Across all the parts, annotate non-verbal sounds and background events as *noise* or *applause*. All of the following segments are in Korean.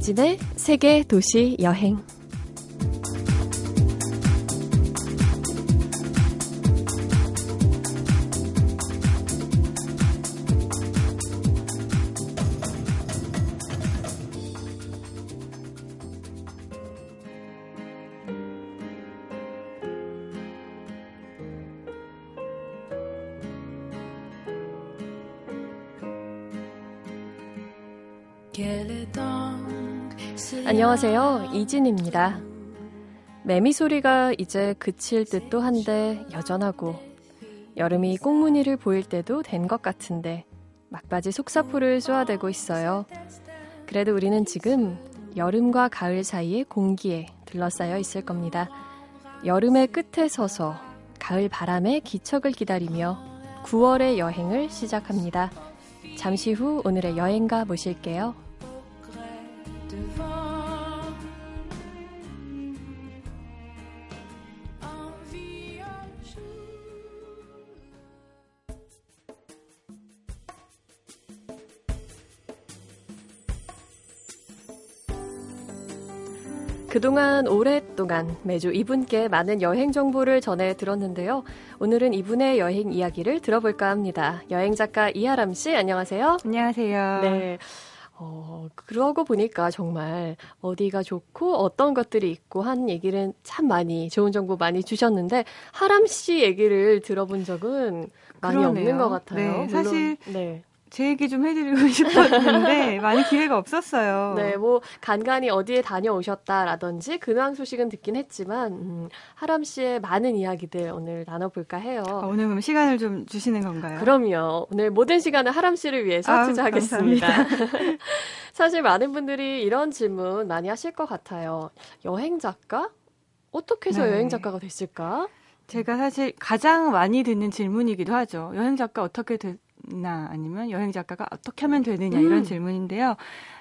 이진의 세계 도시 여행. 안녕하세요. 이진입니다. 매미 소리가 이제 그칠 듯도 한데 여전하고 여름이 꽁무니를 보일 때도 된 것 같은데 막바지 속사포를 쏘아대고 있어요. 그래도 우리는 지금 여름과 가을 사이의 공기에 둘러싸여 있을 겁니다. 여름의 끝에 서서 가을 바람의 기척을 기다리며 9월의 여행을 시작합니다. 잠시 후 오늘의 여행가 모실게요. 그동안 오랫동안 매주 이분께 많은 여행 정보를 전해 들었는데요. 오늘은 이분의 여행 이야기를 들어볼까 합니다. 여행 작가 이하람 씨, 안녕하세요. 안녕하세요. 네. 어, 그러고 보니까 정말 어디가 좋고 어떤 것들이 있고 한 얘기를 참 많이 좋은 정보 많이 주셨는데 하람 씨 얘기를 들어본 적은 많이 그러네요. 없는 것 같아요. 네, 사실 네. 제 얘기 좀 해드리고 *laughs* 싶었는데 많이 기회가 없었어요. 네, 뭐 간간히 어디에 다녀오셨다라든지 근황 소식은 듣긴 했지만 음, 하람 씨의 많은 이야기들 오늘 나눠볼까 해요. 아, 오늘 그럼 시간을 좀 주시는 건가요? 그럼요. 오늘 모든 시간을 하람 씨를 위해서 아, 투자하겠습니다. *laughs* 사실 많은 분들이 이런 질문 많이 하실 것 같아요. 여행 작가? 어떻게 해서 네. 여행 작가가 됐을까? 제가 사실 가장 많이 듣는 질문이기도 하죠. 여행 작가 어떻게 되, 나 아니면 여행 작가가 어떻게 하면 되느냐 음. 이런 질문인데요.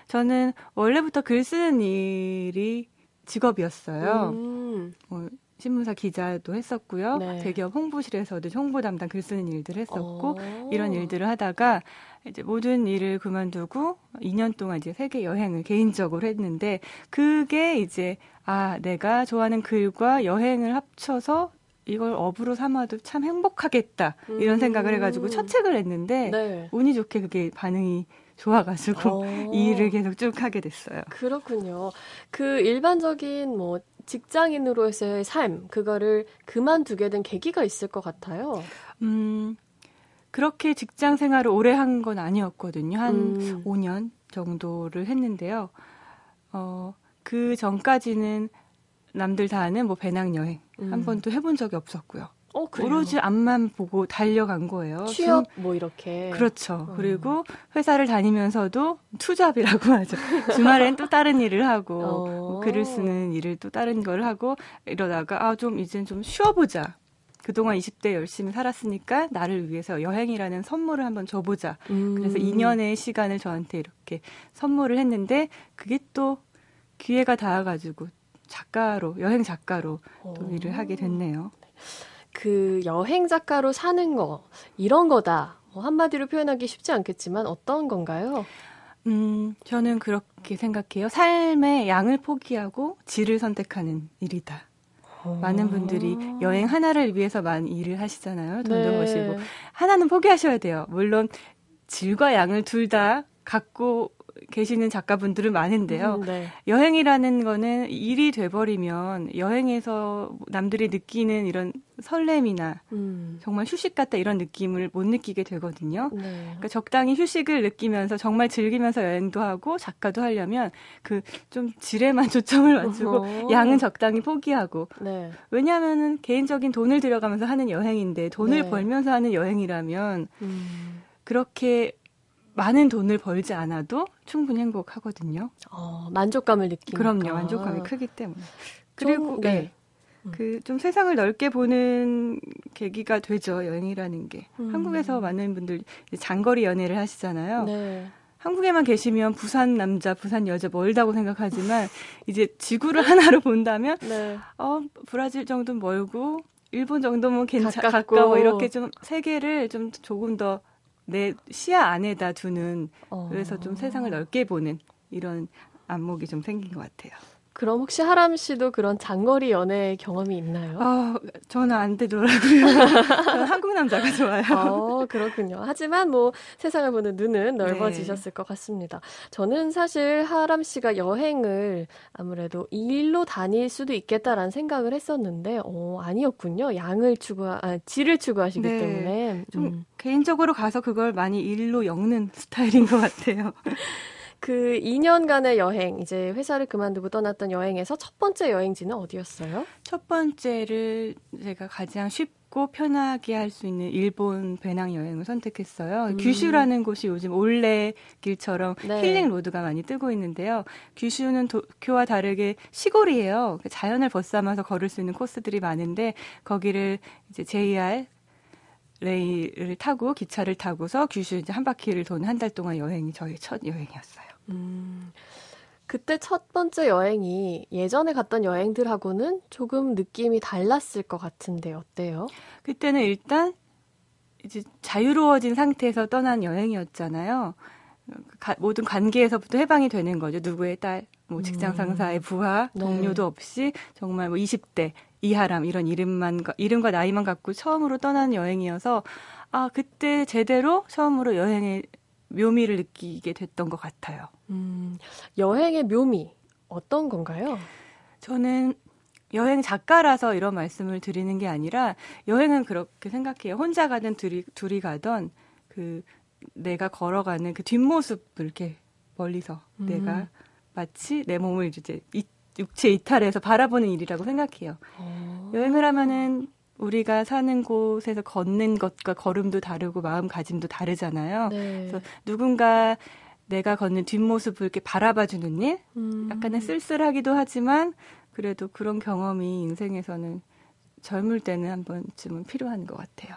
저는 원래부터 글 쓰는 일이 직업이었어요. 음. 뭐 신문사 기자도 했었고요. 네. 대기업 홍보실에서도 홍보 담당 글 쓰는 일들 했었고 오. 이런 일들을 하다가 이제 모든 일을 그만두고 2년 동안 이제 세계 여행을 개인적으로 했는데 그게 이제 아 내가 좋아하는 글과 여행을 합쳐서 이걸 업으로 삼아도 참 행복하겠다 이런 음. 생각을 해가지고 첫 책을 냈는데 네. 운이 좋게 그게 반응이 좋아가지고 오. 어. *laughs* 이 일을 계속 쭉 하게 됐어요. 그렇군요. 그 일반적인 뭐 직장인으로서의 삶 그거를 그만두게 된 계기가 있을 것 같아요. 음 그렇게 직장 생활을 오래 한 건 아니었거든요. 한 음. 5년 정도를 했는데요. 어, 그 전까지는 남들 다 아는 뭐 배낭여행 음. 한 번도 해본 적이 없었고요. 어, 오로지 앞만 보고 달려간 거예요. 취업 뭐 이렇게. 그렇죠. 음. 그리고 회사를 다니면서도 투잡이라고 *laughs* 하죠. 주말엔 또 다른 일을 하고 어. 뭐 글을 쓰는 일을 또 다른 걸 하고 이러다가 아 좀 이젠 좀 쉬어보자. 그동안 20대 열심히 살았으니까 나를 위해서 여행이라는 선물을 한번 줘보자. 음. 그래서 2년의 시간을 저한테 이렇게 선물을 했는데 그게 또 기회가 닿아가지고 작가로 여행 작가로 또 오. 일을 하게 됐네요. 그 여행 작가로 사는 거 이런 거다. 뭐 한마디로 표현하기 쉽지 않겠지만 어떤 건가요? 음, 저는 그렇게 생각해요. 삶의 양을 포기하고 질을 선택하는 일이다. 오. 많은 분들이 여행 하나를 위해서 많이 일을 하시잖아요. 돈도 네. 버시고. 하나는 포기하셔야 돼요. 물론 질과 양을 둘 다 갖고 계시는 작가분들은 많은데요. 음, 네. 여행이라는 거는 일이 돼버리면 여행에서 남들이 느끼는 이런 설렘이나 음. 정말 휴식 같다 이런 느낌을 못 느끼게 되거든요. 네. 그러니까 적당히 휴식을 느끼면서 정말 즐기면서 여행도 하고 작가도 하려면 그 좀 질에만 *laughs* 초점을 맞추고 어허. 양은 적당히 포기하고 네. 왜냐하면은 개인적인 돈을 들여가면서 하는 여행인데 돈을 네. 벌면서 하는 여행이라면 음. 그렇게 많은 돈을 벌지 않아도 충분히 행복하거든요. 어, 만족감을 느끼니 그럼요. 만족감이 크기 때문에. 그리고 좀, 네. 음. 그좀 세상을 넓게 보는 계기가 되죠 여행이라는 게 음. 한국에서 많은 분들 장거리 연애를 하시잖아요. 네. 한국에만 계시면 부산 남자, 부산 여자 멀다고 생각하지만 이제 지구를 하나로 본다면 네. 어 브라질 정도는 멀고 일본 정도면 괜찮 가까워 이렇게 좀 세계를 좀 조금 더 내 시야 안에다 두는 어. 그래서 좀 세상을 넓게 보는 이런 안목이 좀 생긴 것 같아요. 그럼 혹시 하람 씨도 그런 장거리 연애 경험이 있나요? 아, 저는 안 되더라고요. *laughs* 저는 한국 남자가 좋아요. 어, 그렇군요. 하지만 뭐 세상을 보는 눈은 넓어지셨을 네. 것 같습니다. 저는 사실 하람 씨가 여행을 아무래도 일로 다닐 수도 있겠다라는 생각을 했었는데, 어, 아니었군요. 양을 추구, 아, 질을 추구하시기 네. 때문에. 좀 음. 개인적으로 가서 그걸 많이 일로 엮는 스타일인 것 같아요. *laughs* 그 2년간의 여행, 이제 회사를 그만두고 떠났던 여행에서 첫 번째 여행지는 어디였어요? 첫 번째를 제가 가장 쉽고 편하게 할 수 있는 일본 배낭 여행을 선택했어요. 음. 규슈라는 곳이 요즘 올레길처럼 네. 힐링 로드가 많이 뜨고 있는데요. 규슈는 도쿄와 다르게 시골이에요. 자연을 벗삼아서 걸을 수 있는 코스들이 많은데 거기를 이제 JR 레일을 타고 기차를 타고서 규슈 이제 한 바퀴를 도는 한 달 동안 여행이 저희 첫 여행이었어요. 음, 그때 첫 번째 여행이 예전에 갔던 여행들하고는 조금 느낌이 달랐을 것 같은데 어때요? 그때는 일단 이제 자유로워진 상태에서 떠난 여행이었잖아요. 가, 모든 관계에서부터 해방이 되는 거죠. 누구의 딸, 뭐 직장 음. 상사의 부하, 네. 동료도 네. 없이 정말 뭐 20대 이하람 이런 이름만 이름과 나이만 갖고 처음으로 떠난 여행이어서 아 그때 제대로 처음으로 여행의 묘미를 느끼게 됐던 것 같아요. 음, 여행의 묘미 어떤 건가요? 저는 여행 작가라서 이런 말씀을 드리는 게 아니라 여행은 그렇게 생각해요. 혼자 가든 둘이, 둘이 가던 그 내가 걸어가는 그 뒷모습을 이렇게 멀리서 음. 내가 마치 내 몸을 이제 이, 육체 이탈해서 바라보는 일이라고 생각해요. 오. 어. 여행을 하면은 우리가 사는 곳에서 걷는 것과 걸음도 다르고 마음가짐도 다르잖아요. 네. 그래서 누군가 내가 걷는 뒷모습을 이렇게 바라봐주는 일, 음. 약간은 쓸쓸하기도 하지만 그래도 그런 경험이 인생에서는 젊을 때는 한 번쯤은 필요한 것 같아요.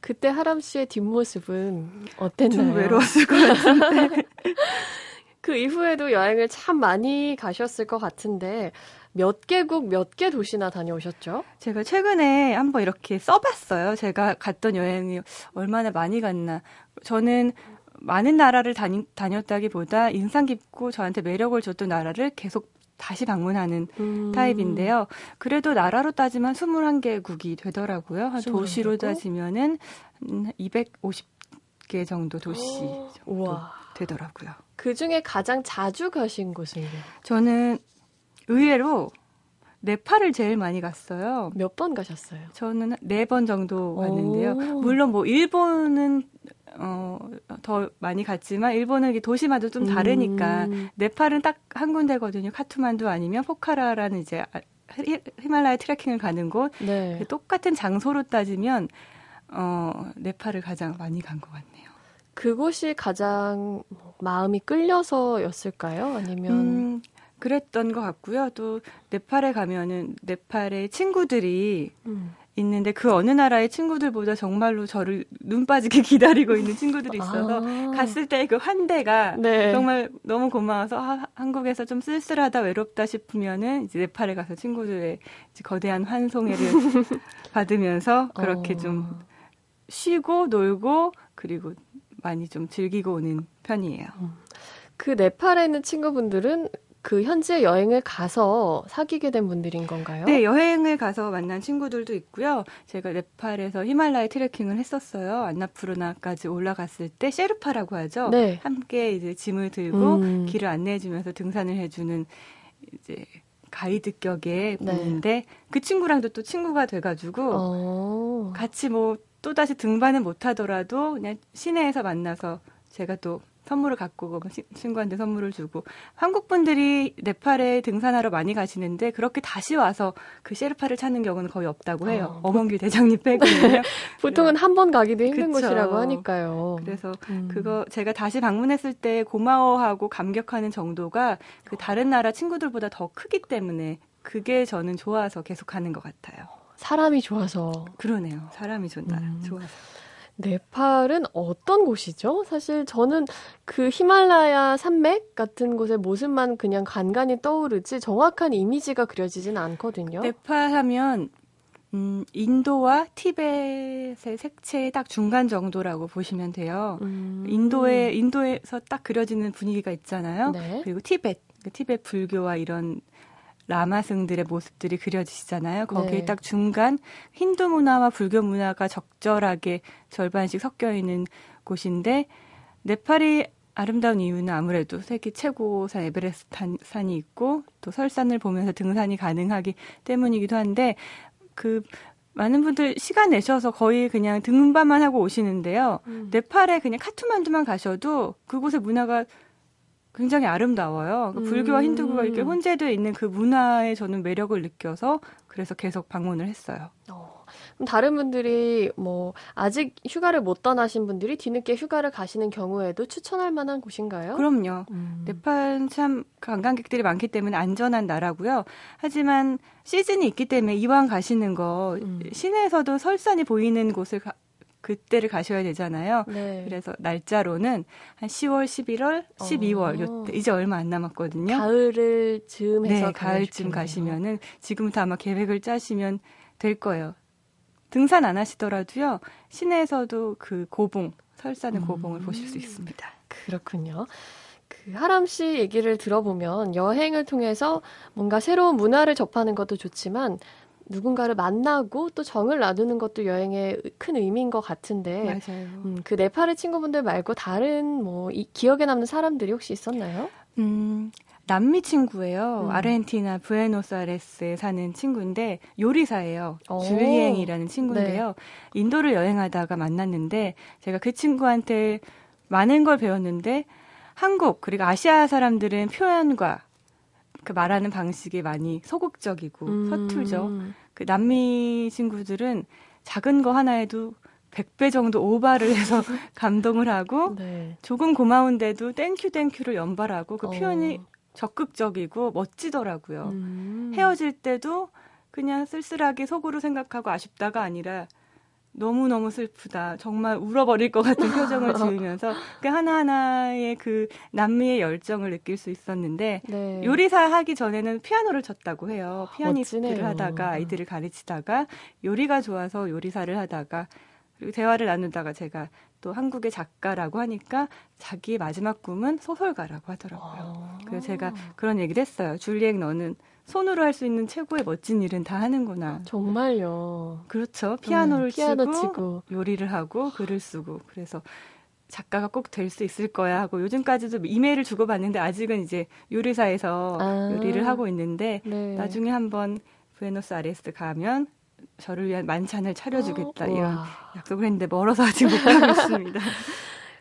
그때 하람 씨의 뒷모습은 어땠나요? 좀 외로웠을 것 같은데. *laughs* 그 이후에도 여행을 참 많이 가셨을 것 같은데 몇 개국 몇 개 도시나 다녀오셨죠? 제가 최근에 한번 이렇게 써봤어요. 제가 갔던 여행이 얼마나 많이 갔나. 저는 많은 나라를 다니, 다녔다기보다 인상 깊고 저한테 매력을 줬던 나라를 계속 다시 방문하는 음. 타입인데요. 그래도 나라로 따지면 21개국이 되더라고요. 한 도시로 따지면은 250개 정도 도시 정도 되더라고요. 그 중에 가장 자주 가신 곳은요? 저는 의외로 네팔을 제일 많이 갔어요. 몇 번 가셨어요? 저는 네 번 정도 갔는데요. 물론 뭐 일본은 어, 더 많이 갔지만 일본은 도시마다 좀 다르니까 음. 네팔은 딱 한 군데거든요. 카투만두 아니면 포카라라는 이제 아, 히말라야 트레킹을 가는 곳. 네. 그 똑같은 장소로 따지면 어, 네팔을 가장 많이 간 것 같네요. 그곳이 가장 마음이 끌려서였을까요? 아니면 음, 그랬던 것 같고요. 또 네팔에 가면은 네팔의 친구들이 음. 있는데 그 어느 나라의 친구들보다 정말로 저를 눈 빠지게 *laughs* 기다리고 있는 친구들이 있어서 아. 갔을 때 그 환대가 네. 정말 너무 고마워서 아, 한국에서 좀 쓸쓸하다 외롭다 싶으면은 이제 네팔에 가서 친구들의 거대한 환송회를 *laughs* 받으면서 그렇게 어. 좀 쉬고 놀고 그리고 많이 좀 즐기고 오는 편이에요. 음. 그 네팔에 있는 친구분들은 그 현지에 여행을 가서 사귀게 된 분들인 건가요? 네, 여행을 가서 만난 친구들도 있고요. 제가 네팔에서 히말라야 트레킹을 했었어요. 안나푸르나까지 올라갔을 때 셰르파라고 하죠. 네. 함께 이제 짐을 들고 음. 길을 안내해주면서 등산을 해주는 이제 가이드 격의 네. 분인데 네. 그 친구랑도 또 친구가 돼가지고 어. 같이 뭐 또 다시 등반은 못하더라도 그냥 시내에서 만나서 제가 또 선물을 갖고 뭐 친구한테 선물을 주고 한국 분들이 네팔에 등산하러 많이 가시는데 그렇게 다시 와서 그 셰르파를 찾는 경우는 거의 없다고 해요. 어, 어먼길 대장님 빼고는요. *laughs* 보통은 한 번 가기도 힘든 그쵸. 곳이라고 하니까요. 그래서 음. 그거 제가 다시 방문했을 때 고마워하고 감격하는 정도가 그 다른 나라 친구들보다 더 크기 때문에 그게 저는 좋아서 계속 하는 것 같아요. 사람이 좋아서 그러네요. 사람이 좋다. 음. 좋아서. 네팔은 어떤 곳이죠? 사실 저는 그 히말라야 산맥 같은 곳의 모습만 그냥 간간히 떠오르지 정확한 이미지가 그려지진 않거든요. 네팔 하면 음, 인도와 티벳의 색채의 딱 중간 정도라고 보시면 돼요. 음. 인도에 인도에서 딱 그려지는 분위기가 있잖아요. 네. 그리고 티벳 그 티베트 불교와 이런 라마승들의 모습들이 그려지시잖아요. 거기에 네. 딱 중간 힌두 문화와 불교 문화가 적절하게 절반씩 섞여 있는 곳인데 네팔이 아름다운 이유는 아무래도 세계 최고산 에베레스트 산이 있고 또 설산을 보면서 등산이 가능하기 때문이기도 한데 그 많은 분들 시간 내셔서 거의 그냥 등반만 하고 오시는데요. 음. 네팔에 그냥 카트만두만 가셔도 그곳의 문화가 굉장히 아름다워요. 그 음. 불교와 힌두교가 이렇게 혼재되어 있는 그 문화에 저는 매력을 느껴서 그래서 계속 방문을 했어요. 어. 그럼 다른 분들이 뭐 아직 휴가를 못 떠나신 분들이 뒤늦게 휴가를 가시는 경우에도 추천할 만한 곳인가요? 그럼요. 음. 네팔 참 관광객들이 많기 때문에 안전한 나라고요. 하지만 시즌이 있기 때문에 이왕 가시는 거 음. 시내에서도 설산이 보이는 곳을 가, 그때를 가셔야 되잖아요. 네. 그래서 날짜로는 한 10월, 11월, 12월 어. 요때 이제 얼마 안 남았거든요. 가을을 즈음 해서 네, 가을쯤 가시면은 지금부터 아마 계획을 짜시면 될 거예요. 등산 안 하시더라도요. 시내에서도 그 고봉, 설산의 음. 고봉을 보실 수 있습니다. 그렇군요. 그 하람 씨 얘기를 들어보면 여행을 통해서 뭔가 새로운 문화를 접하는 것도 좋지만 누군가를 만나고 또 정을 나누는 것도 여행의 큰 의미인 것 같은데 맞아요. 음, 그 네팔의 친구분들 말고 다른 뭐 이, 기억에 남는 사람들이 혹시 있었나요? 음, 남미 친구예요. 음. 아르헨티나 부에노스아이레스에 사는 친구인데 요리사예요. 오. 줄리앵이라는 친구인데요. 네. 인도를 여행하다가 만났는데 제가 그 친구한테 많은 걸 배웠는데 한국 그리고 아시아 사람들은 표현과 그 말하는 방식이 많이 소극적이고 음. 서툴죠. 그 남미 친구들은 작은 거 하나에도 100배 정도 오바를 해서 *laughs* 감동을 하고 네. 조금 고마운데도 thank you thank you를 연발하고 그 표현이 어. 적극적이고 멋지더라고요. 음. 헤어질 때도 그냥 쓸쓸하게 속으로 생각하고 아쉽다가 아니라 너무너무 슬프다. 정말 울어버릴 것 같은 표정을 *laughs* 지으면서 그 하나하나의 그 남미의 열정을 느낄 수 있었는데 네. 요리사 하기 전에는 피아노를 쳤다고 해요. 피아니스트를 멋지네요. 하다가 아이들을 가르치다가 요리가 좋아서 요리사를 하다가 그리고 대화를 나누다가 제가 또 한국의 작가라고 하니까 자기의 마지막 꿈은 소설가라고 하더라고요. 아. 그래서 제가 그런 얘기를 했어요. 줄리앵 너는 손으로 할 수 있는 최고의 멋진 일은 다 하는구나. 정말요. 그렇죠. 피아노를 음, 피아노 치고, 치고 요리를 하고 글을 쓰고 그래서 작가가 꼭 될 수 있을 거야 하고 요즘까지도 이메일을 주고받는데 아직은 이제 요리사에서 아, 요리를 하고 있는데 네. 나중에 한번 부에노스 아레스 가면 저를 위한 만찬을 차려주겠다 어, 이런 와. 약속을 했는데 멀어서 아직 못 가고 *laughs* 있습니다.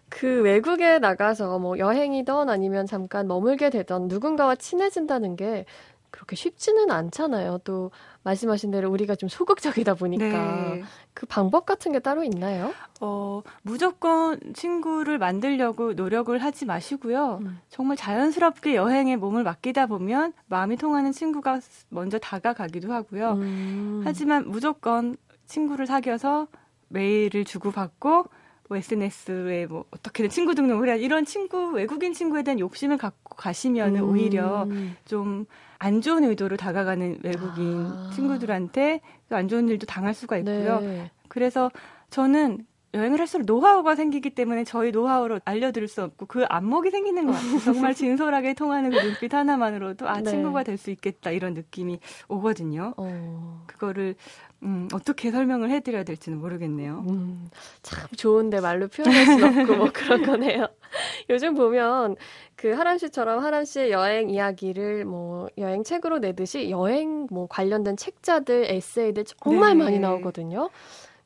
그 외국에 나가서 뭐 여행이던 아니면 잠깐 머물게 되던 누군가와 친해진다는 게 그렇게 쉽지는 않잖아요. 또 말씀하신 대로 우리가 좀 소극적이다 보니까 네. 그 방법 같은 게 따로 있나요? 어, 무조건 친구를 만들려고 노력을 하지 마시고요. 음. 정말 자연스럽게 여행에 몸을 맡기다 보면 마음이 통하는 친구가 먼저 다가가기도 하고요. 음. 하지만 무조건 친구를 사귀어서 메일을 주고받고 뭐 SNS에 뭐 어떻게든 친구 등록을 해야 이런 친구 외국인 친구에 대한 욕심을 갖고 가시면은 음. 오히려 좀 안 좋은 의도로 다가가는 외국인 아. 친구들한테 안 좋은 일도 당할 수가 있고요. 네. 그래서 저는 여행을 할수록 노하우가 생기기 때문에 저희 노하우로 알려드릴 수 없고 그 안목이 생기는 것 같아요. 정말 *laughs* 진솔하게 통하는 그 눈빛 하나만으로도 아 네. 친구가 될 수 있겠다 이런 느낌이 오거든요. 어. 그거를 음, 어떻게 설명을 해드려야 될지는 모르겠네요. 음, 참 좋은데 말로 표현할 수 없고 뭐 그런 거네요. *laughs* 요즘 보면 그 하람 씨처럼 하람 씨의 여행 이야기를 뭐 여행 책으로 내듯이 여행 뭐 관련된 책자들, 에세이들 정말 네. 많이 나오거든요.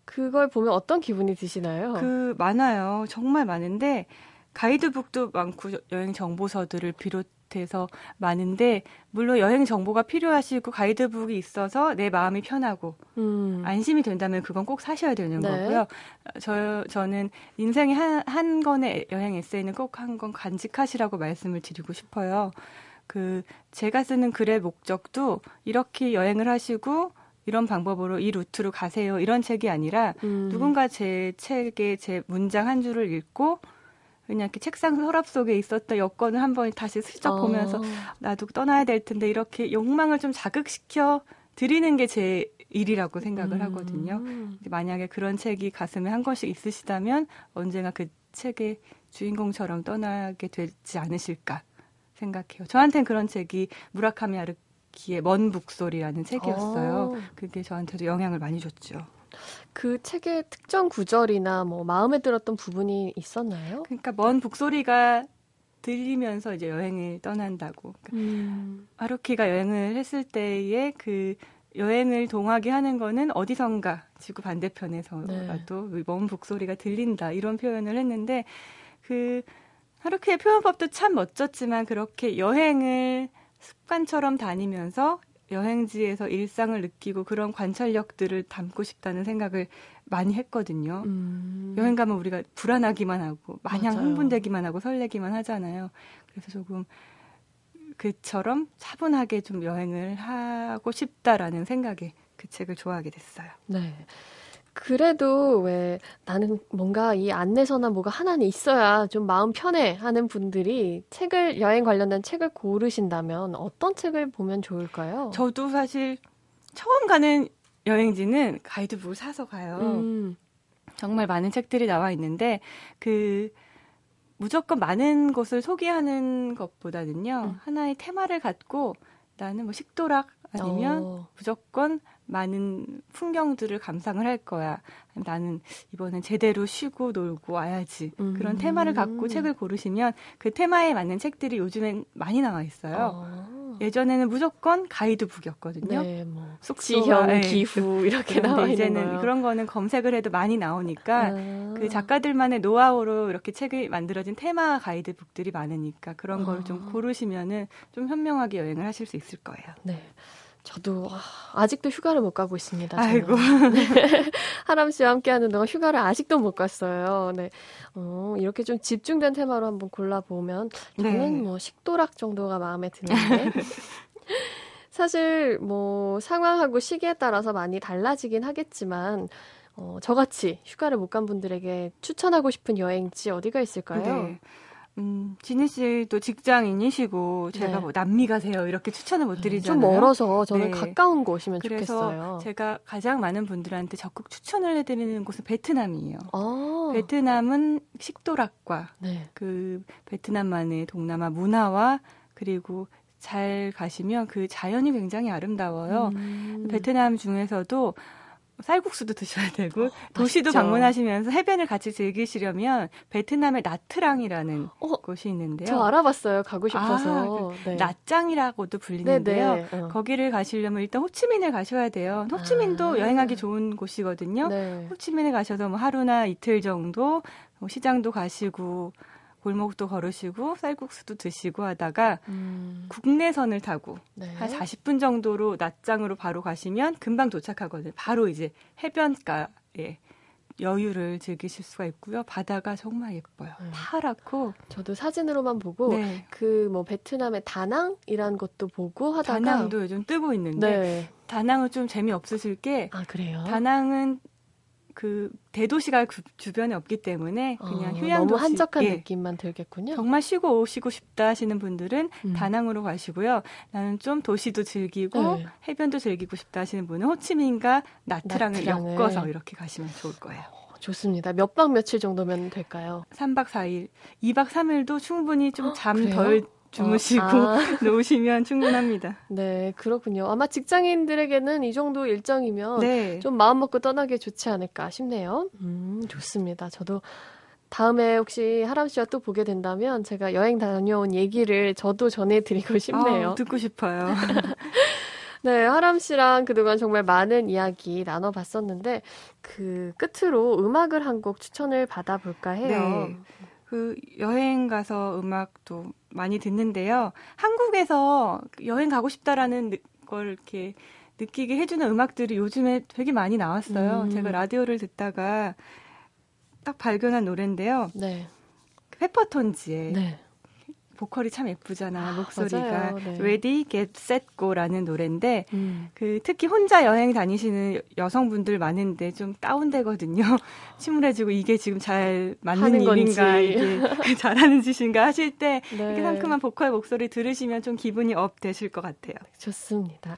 그걸 보면 어떤 기분이 드시나요? 그 많아요. 정말 많은데 가이드북도 많고 여행 정보서들을 비롯 해서 많은데 물론 여행 정보가 필요하시고 가이드북이 있어서 내 마음이 편하고 음. 안심이 된다면 그건 꼭 사셔야 되는 네. 거고요. 저 저는 인생의 한, 한 권의 여행 에세이는 꼭한권 간직하시라고 말씀을 드리고 싶어요. 그 제가 쓰는 글의 목적도 이렇게 여행을 하시고 이런 방법으로 이 루트로 가세요. 이런 책이 아니라 음. 누군가 제 책의 제 문장 한 줄을 읽고 그냥 이렇게 책상 서랍 속에 있었던 여권을 한번 다시 슬쩍 어. 보면서 나도 떠나야 될 텐데 이렇게 욕망을 좀 자극시켜 드리는 게 제 일이라고 생각을 음. 하거든요. 만약에 그런 책이 가슴에 한 권씩 있으시다면 언젠가 그 책의 주인공처럼 떠나게 되지 않으실까 생각해요. 저한테는 그런 책이 무라카미 아르키의 먼 북소리라는 책이었어요. 오. 어. 그게 저한테도 영향을 많이 줬죠. 그 책의 특정 구절이나 뭐 마음에 들었던 부분이 있었나요? 그러니까 먼 북소리가 들리면서 이제 여행을 떠난다고. 그러니까 음. 아루키가 여행을 했을 때의 그 여행을 동하게 하는 거는 어디선가 지구 반대편에서라도 네. 먼 북소리가 들린다 이런 표현을 했는데 그 하루키의 표현법도 참 멋졌지만 그렇게 여행을 습관처럼 다니면서 여행지에서 일상을 느끼고 그런 관찰력들을 담고 싶다는 생각을 많이 했거든요. 음. 여행 가면 우리가 불안하기만 하고 마냥 맞아요. 흥분되기만 하고 설레기만 하잖아요. 그래서 조금 그처럼 차분하게 좀 여행을 하고 싶다라는 생각에 그 책을 좋아하게 됐어요. 네. 그래도 왜 나는 뭔가 이 안내서나 뭐가 하나는 있어야 좀 마음 편해 하는 분들이 책을 여행 관련된 책을 고르신다면 어떤 책을 보면 좋을까요? 저도 사실 처음 가는 여행지는 가이드북을 사서 가요. 음. 정말 많은 책들이 나와 있는데 그 무조건 많은 곳을 소개하는 것보다는요 음. 하나의 테마를 갖고 나는 뭐 식도락 아니면 어. 무조건 많은 풍경들을 감상을 할 거야. 나는 이번엔 제대로 쉬고 놀고 와야지. 음. 그런 테마를 갖고 책을 고르시면 그 테마에 맞는 책들이 요즘엔 많이 나와 있어요. 어. 예전에는 무조건 가이드북이었거든요. 네, 뭐 지형, 네. 기후 이렇게 나와 이제는 거요. 그런 거는 검색을 해도 많이 나오니까 아. 그 작가들만의 노하우로 이렇게 책이 만들어진 테마 가이드북들이 많으니까 그런 아. 걸좀 고르시면은 좀 현명하게 여행을 하실 수 있을 거예요. 네. 저도 아직도 휴가를 못 가고 있습니다. 저는. 아이고. 네. *laughs* 하람 씨와 함께하는 동안 휴가를 아직도 못 갔어요. 네, 어, 이렇게 좀 집중된 테마로 한번 골라보면 저는 네. 뭐 식도락 정도가 마음에 드는데 *laughs* 사실 뭐 상황하고 시기에 따라서 많이 달라지긴 하겠지만 어, 저같이 휴가를 못 간 분들에게 추천하고 싶은 여행지 어디가 있을까요? 네. 음, 지니 씨도 직장인이시고 제가 네. 뭐 남미 가세요 이렇게 추천을 못 드리잖아요. 좀 멀어서 저는 네. 가까운 곳이면 그래서 좋겠어요. 제가 가장 많은 분들한테 적극 추천을 해드리는 곳은 베트남이에요. 아. 베트남은 식도락과 네. 그 베트남만의 동남아 문화와 그리고 잘 가시면 그 자연이 굉장히 아름다워요. 음. 베트남 중에서도 쌀국수도 드셔야 되고 어, 도시도 방문하시면서 해변을 같이 즐기시려면 베트남의 나트랑이라는 어, 곳이 있는데요. 저 알아봤어요. 가고 싶어서. 아, 그 네. 나짱이라고도 불리는데요. 네, 네. 어. 거기를 가시려면 일단 호치민에 가셔야 돼요. 호치민도 아. 여행하기 좋은 곳이거든요. 네. 호치민에 가셔서 뭐 하루나 이틀 정도 뭐 시장도 가시고 골목도 걸으시고 쌀국수도 드시고 하다가 음. 국내선을 타고 네. 한 40분 정도로 낮장으로 바로 가시면 금방 도착하거든요. 바로 이제 해변가에 여유를 즐기실 수가 있고요. 바다가 정말 예뻐요. 네. 파랗고 저도 사진으로만 보고 네. 그뭐 베트남의 다낭이라는 것도 보고 하다가 다낭도 요즘 뜨고 있는데 네. 다낭은 좀 재미없으실 게 아, 그래요? 다낭은 그 대도시가 그 주변에 없기 때문에 그냥 어, 휴양도시 너무 한적한 예. 느낌만 들겠군요. 정말 쉬고 오시고 싶다 하시는 분들은 음. 다낭으로 가시고요. 나는 좀 도시도 즐기고 네. 해변도 즐기고 싶다 하시는 분은 호치민과 나트랑을, 나트랑을. 엮어서 이렇게 가시면 좋을 거예요. 어, 좋습니다. 몇 박 며칠 정도면 될까요? 3박 4일. 2박 3일도 충분히 좀 잠덜 어, 주무시고 어, 아. *laughs* 놓으시면 충분합니다. 네, 그렇군요. 아마 직장인들에게는 이 정도 일정이면 네. 좀 마음 먹고 떠나기 좋지 않을까 싶네요. 음, 좋습니다. 저도 다음에 혹시 하람 씨와 또 보게 된다면 제가 여행 다녀온 얘기를 저도 전해드리고 싶네요. 아, 듣고 싶어요. *laughs* 네, 하람 씨랑 그동안 정말 많은 이야기 나눠봤었는데 그 끝으로 음악을 한 곡 추천을 받아볼까 해요. 네. 그 여행 가서 음악도 많이 듣는데요. 한국에서 여행 가고 싶다라는 걸 이렇게 느끼게 해주는 음악들이 요즘에 되게 많이 나왔어요. 음. 제가 라디오를 듣다가 딱 발견한 노래인데요. 네. 페퍼톤즈의 네. 보컬이 참 예쁘잖아요. 아, 목소리가 네. Ready, Get, Set, Go라는 노래인데 음. 그 특히 혼자 여행 다니시는 여성분들 많은데 좀 다운되거든요. *laughs* 침울해지고 이게 지금 잘 맞는 일인가 이게 *laughs* 잘하는 짓인가 하실 때 네. 이렇게 상큼한 보컬 목소리 들으시면 좀 기분이 up 되실 것 같아요. 좋습니다.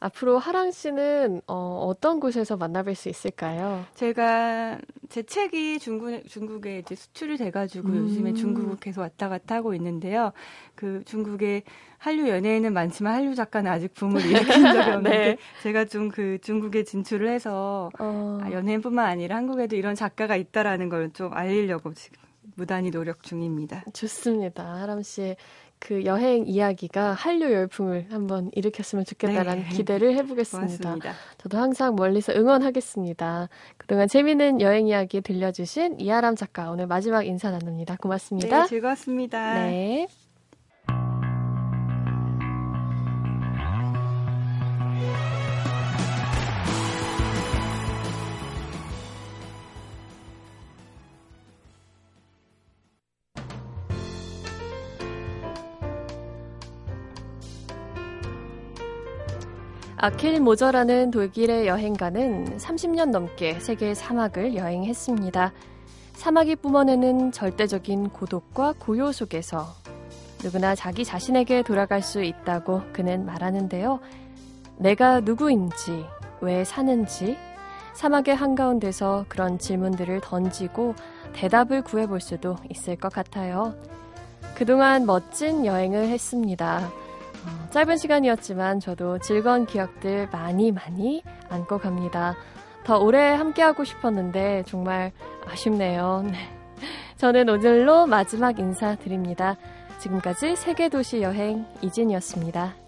앞으로 하랑 씨는 어, 떤 곳에서 만나뵐 수 있을까요? 제가 제 책이 중국 중국에 이제 수출이 돼가지고 음. 요즘에 중국 계속 왔다 갔다 하고 있는데요. 그 중국에 한류 연예인은 많지만 한류 작가는 아직 붐을 *laughs* 일으킨 적이 없는데 네. 제가 좀 그 중국에 진출을 해서 어. 아, 연예인뿐만 아니라 한국에도 이런 작가가 있다라는 걸 좀 알리려고 지금 무단히 노력 중입니다. 좋습니다. 하람 씨의 그 여행 이야기가 한류 열풍을 한번 일으켰으면 좋겠다라는 네. 기대를 해보겠습니다. 고맙습니다. 저도 항상 멀리서 응원하겠습니다. 그동안 재미있는 여행 이야기 들려주신 이하람 작가 오늘 마지막 인사 나눕니다. 고맙습니다. 네, 즐거웠습니다. 네. 아킬 모저라는 독일의 여행가는 30년 넘게 세계 사막을 여행했습니다. 사막이 뿜어내는 절대적인 고독과 고요 속에서 누구나 자기 자신에게 돌아갈 수 있다고 그는 말하는데요. 내가 누구인지, 왜 사는지, 사막의 한가운데서 그런 질문들을 던지고 대답을 구해볼 수도 있을 것 같아요. 그동안 멋진 여행을 했습니다. 짧은 시간이었지만 저도 즐거운 기억들 많이 많이 안고 갑니다. 더 오래 함께하고 싶었는데 정말 아쉽네요. 네. 저는 오늘로 마지막 인사드립니다. 지금까지 세계도시 여행 이진이었습니다.